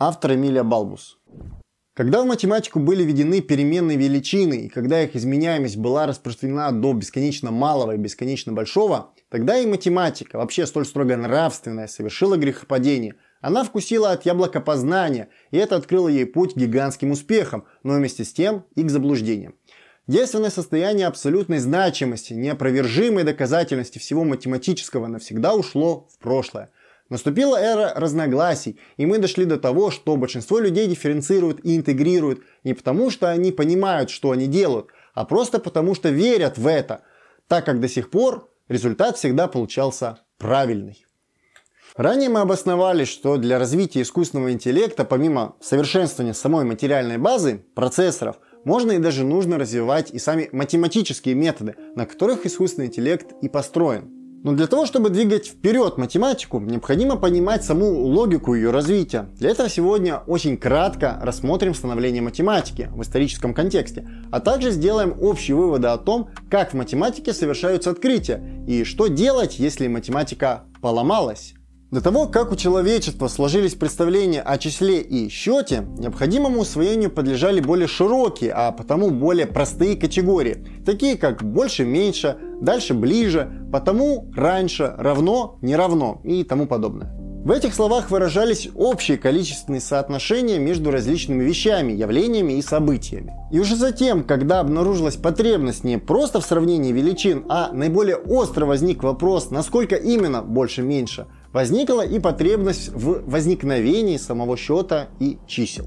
Автор Эмилия Балбус. Когда в математику были введены переменные величины, и когда их изменяемость была распространена до бесконечно малого и бесконечно большого, тогда и математика, вообще столь строго нравственная, совершила грехопадение. Она вкусила от яблока познания, и это открыло ей путь к гигантским успехам, но вместе с тем и к заблуждениям. Действенное состояние абсолютной значимости, неопровержимой доказательности всего математического навсегда ушло в прошлое. Наступила эра разногласий, и мы дошли до того, что большинство людей дифференцируют и интегрируют не потому, что они понимают, что они делают, а просто потому, что верят в это, так как до сих пор результат всегда получался правильный. Ранее мы обосновали, что для развития искусственного интеллекта, помимо совершенствования самой материальной базы, процессоров, можно и даже нужно развивать и сами математические методы, на которых искусственный интеллект и построен. Но для того, чтобы двигать вперед математику, необходимо понимать саму логику ее развития. Для этого сегодня очень кратко рассмотрим становление математики в историческом контексте, а также сделаем общие выводы о том, как в математике совершаются открытия и что делать, если математика поломалась. До того, как у человечества сложились представления о числе и счете, необходимому усвоению подлежали более широкие, а потому более простые категории, такие как больше-меньше, дальше-ближе, потому раньше, равно, не равно и тому подобное. В этих словах выражались общие количественные соотношения между различными вещами, явлениями и событиями. И уже затем, когда обнаружилась потребность не просто в сравнении величин, а наиболее остро возник вопрос, насколько именно больше-меньше – возникла и потребность в возникновении самого счета и чисел.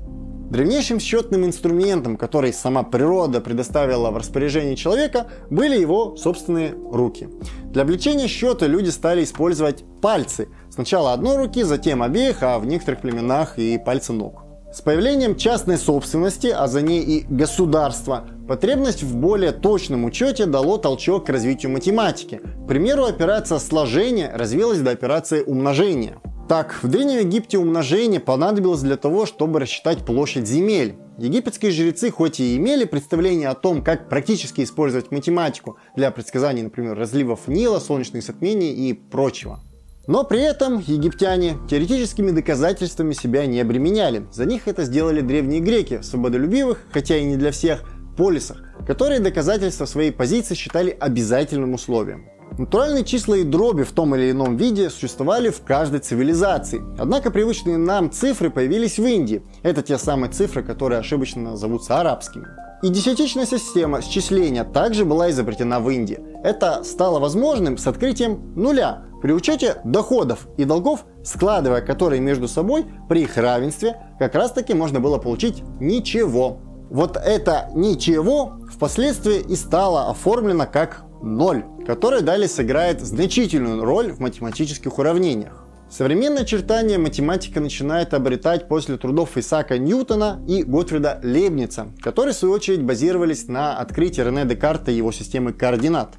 Древнейшим счетным инструментом, который сама природа предоставила в распоряжение человека, были его собственные руки. Для облегчения счета люди стали использовать пальцы. Сначала одной руки, затем обеих, а в некоторых племенах и пальцы ног. С появлением частной собственности, а за ней и государства, потребность в более точном учете дало толчок к развитию математики. К примеру, операция сложения развилась до операции умножения. Так, в Древнем Египте умножение понадобилось для того, чтобы рассчитать площадь земель. Египетские жрецы хоть и имели представление о том, как практически использовать математику для предсказаний, например, разливов Нила, солнечных затмений и прочего. Но при этом египтяне теоретическими доказательствами себя не обременяли. За них это сделали древние греки свободолюбивых, хотя и не для всех, полисах, которые доказательства своей позиции считали обязательным условием. Натуральные числа и дроби в том или ином виде существовали в каждой цивилизации. Однако привычные нам цифры появились в Индии. Это те самые цифры, которые ошибочно зовутся арабскими. И десятичная система счисления также была изобретена в Индии. Это стало возможным с открытием нуля при учете доходов и долгов, складывая которые между собой при их равенстве, как раз таки можно было получить ничего. Вот это ничего впоследствии и стало оформлено как ноль, который далее сыграет значительную роль в математических уравнениях. Современное чертание математика начинает обретать после трудов Исаака Ньютона и Готфрида Лейбница, которые в свою очередь базировались на открытии Рене Декарта и его системы координат.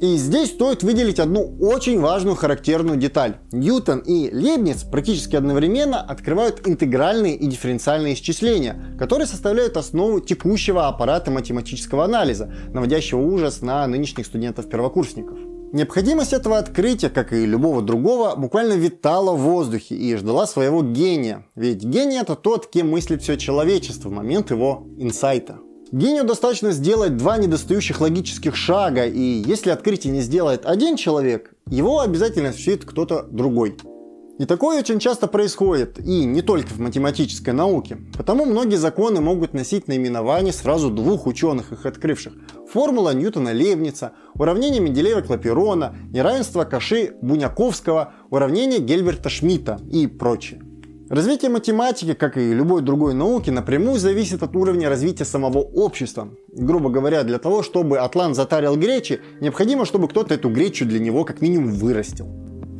И здесь стоит выделить одну очень важную характерную деталь. Ньютон и Лейбниц практически одновременно открывают интегральные и дифференциальные исчисления, которые составляют основу текущего аппарата математического анализа, наводящего ужас на нынешних студентов-первокурсников. Необходимость этого открытия, как и любого другого, буквально витала в воздухе и ждала своего гения. Ведь гений это тот, кем мыслит все человечество в момент его инсайта. Гению достаточно сделать два недостающих логических шага, и если открытие не сделает один человек, его обязательно осуществит кто-то другой. И такое очень часто происходит, и не только в математической науке. Потому многие законы могут носить наименование сразу двух ученых, их открывших. Формула Ньютона-Лейбница, уравнение Менделеева-Клаперона, неравенство Каши-Буняковского, уравнение Гельберта-Шмидта и прочее. Развитие математики, как и любой другой науки, напрямую зависит от уровня развития самого общества. Грубо говоря, для того, чтобы Атлант затарил гречи, необходимо, чтобы кто-то эту гречу для него как минимум вырастил.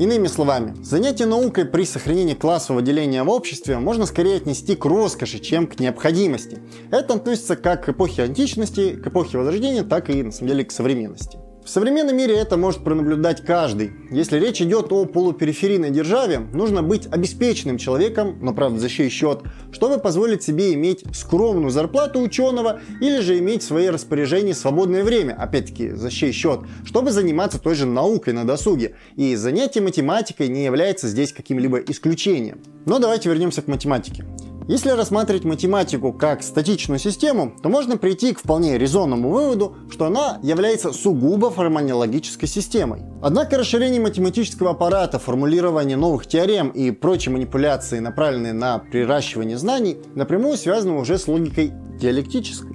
Иными словами, занятие наукой при сохранении классового деления в обществе можно скорее отнести к роскоши, чем к необходимости. Это относится как к эпохе античности, к эпохе Возрождения, так и, на самом деле, к современности. В современном мире это может пронаблюдать каждый. Если речь идет о полупериферийной державе, нужно быть обеспеченным человеком, но правда за чей счет, чтобы позволить себе иметь скромную зарплату ученого или же иметь в своей распоряжении свободное время, опять-таки за чей счет, чтобы заниматься той же наукой на досуге. И занятие математикой не является здесь каким-либо исключением. Но давайте вернемся к математике. Если рассматривать математику как статичную систему, то можно прийти к вполне резонному выводу, что она является сугубо формально-логической системой. Однако расширение математического аппарата, формулирование новых теорем и прочие манипуляции, направленные на приращивание знаний, напрямую связаны уже с логикой диалектической.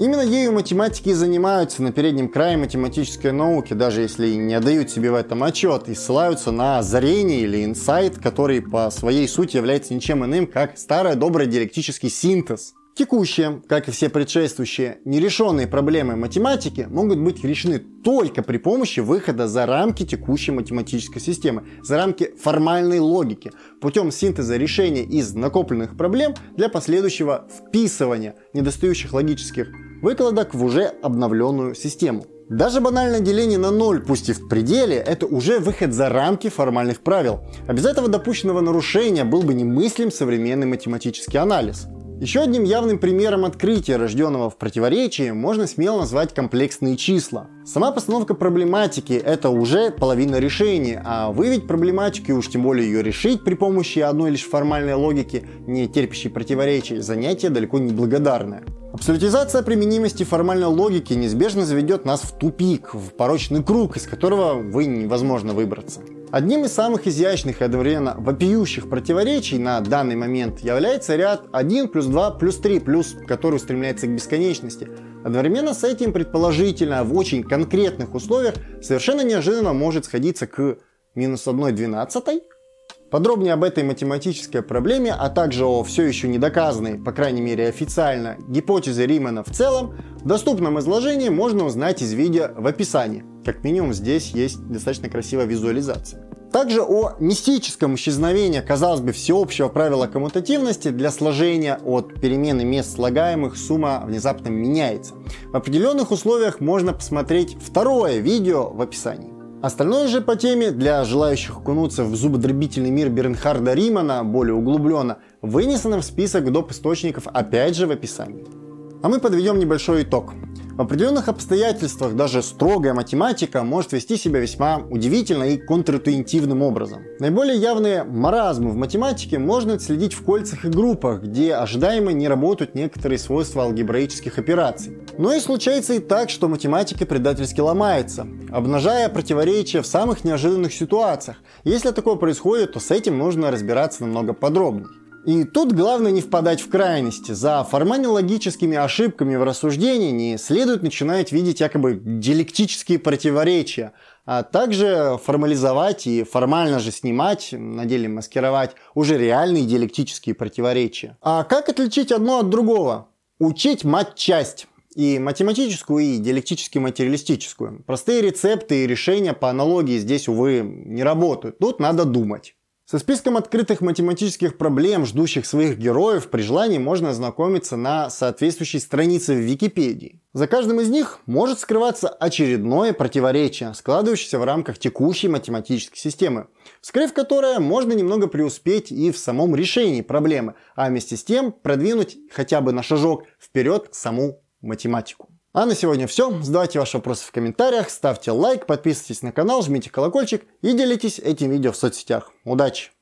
Именно ею математики и занимаются на переднем крае математической науки, даже если и не отдают себе в этом отчет, и ссылаются на озарение или инсайт, который по своей сути является ничем иным, как старый добрый диалектический синтез. Текущие, как и все предшествующие, нерешенные проблемы математики могут быть решены только при помощи выхода за рамки текущей математической системы, за рамки формальной логики, путем синтеза решения из накопленных проблем для последующего вписывания недостающих логических выкладок в уже обновленную систему. Даже банальное деление на ноль, пусть и в пределе, это уже выход за рамки формальных правил. А без этого допущенного нарушения был бы немыслим современный математический анализ. Еще одним явным примером открытия, рожденного в противоречии, можно смело назвать комплексные числа. Сама постановка проблематики – это уже половина решения, а выявить проблематику и уж тем более ее решить при помощи одной лишь формальной логики, не терпящей противоречий, занятие далеко не благодарное. Абсолютизация применимости формальной логики неизбежно заведет нас в тупик, в порочный круг, из которого вы невозможно выбраться. Одним из самых изящных и одновременно вопиющих противоречий на данный момент является ряд 1 плюс 2 плюс 3 плюс, который устремляется к бесконечности. Одновременно с этим предположительно в очень конкретных условиях совершенно неожиданно может сходиться к минус 1 двенадцатой, Подробнее об этой математической проблеме, а также о все еще не доказанной, по крайней мере официально, гипотезе Римана в целом, в доступном изложении можно узнать из видео в описании. Как минимум здесь есть достаточно красивая визуализация. Также о мистическом исчезновении, казалось бы, всеобщего правила коммутативности для сложения от перемены мест слагаемых сумма внезапно меняется. В определенных условиях можно посмотреть второе видео в описании. Остальное же по теме для желающих окунуться в зубодробительный мир Бернхарда Римана более углубленно вынесено в список доп. источников опять же в описании. А мы подведем небольшой итог. В определенных обстоятельствах даже строгая математика может вести себя весьма удивительно и контринтуитивным образом. Наиболее явные маразмы в математике можно отследить в кольцах и группах, где ожидаемо не работают некоторые свойства алгебраических операций. Но и случается и так, что математика предательски ломается, обнажая противоречия в самых неожиданных ситуациях. Если такое происходит, то с этим нужно разбираться намного подробнее. И тут главное не впадать в крайности. За формально-логическими ошибками в рассуждении не следует начинать видеть якобы диалектические противоречия, а также формализовать и формально же снимать, на деле маскировать уже реальные диалектические противоречия. А как отличить одно от другого? Учить мать-часть и математическую, и диалектически-материалистическую. Простые рецепты и решения по аналогии здесь, увы, не работают. Тут надо думать. Со списком открытых математических проблем, ждущих своих героев, при желании можно ознакомиться на соответствующей странице в Википедии. За каждым из них может скрываться очередное противоречие, складывающееся в рамках текущей математической системы, вскрыв которое можно немного преуспеть и в самом решении проблемы, а вместе с тем продвинуть хотя бы на шажок вперед саму математику. А на сегодня все. Задавайте ваши вопросы в комментариях, ставьте лайк, подписывайтесь на канал, жмите колокольчик и делитесь этим видео в соцсетях. Удачи!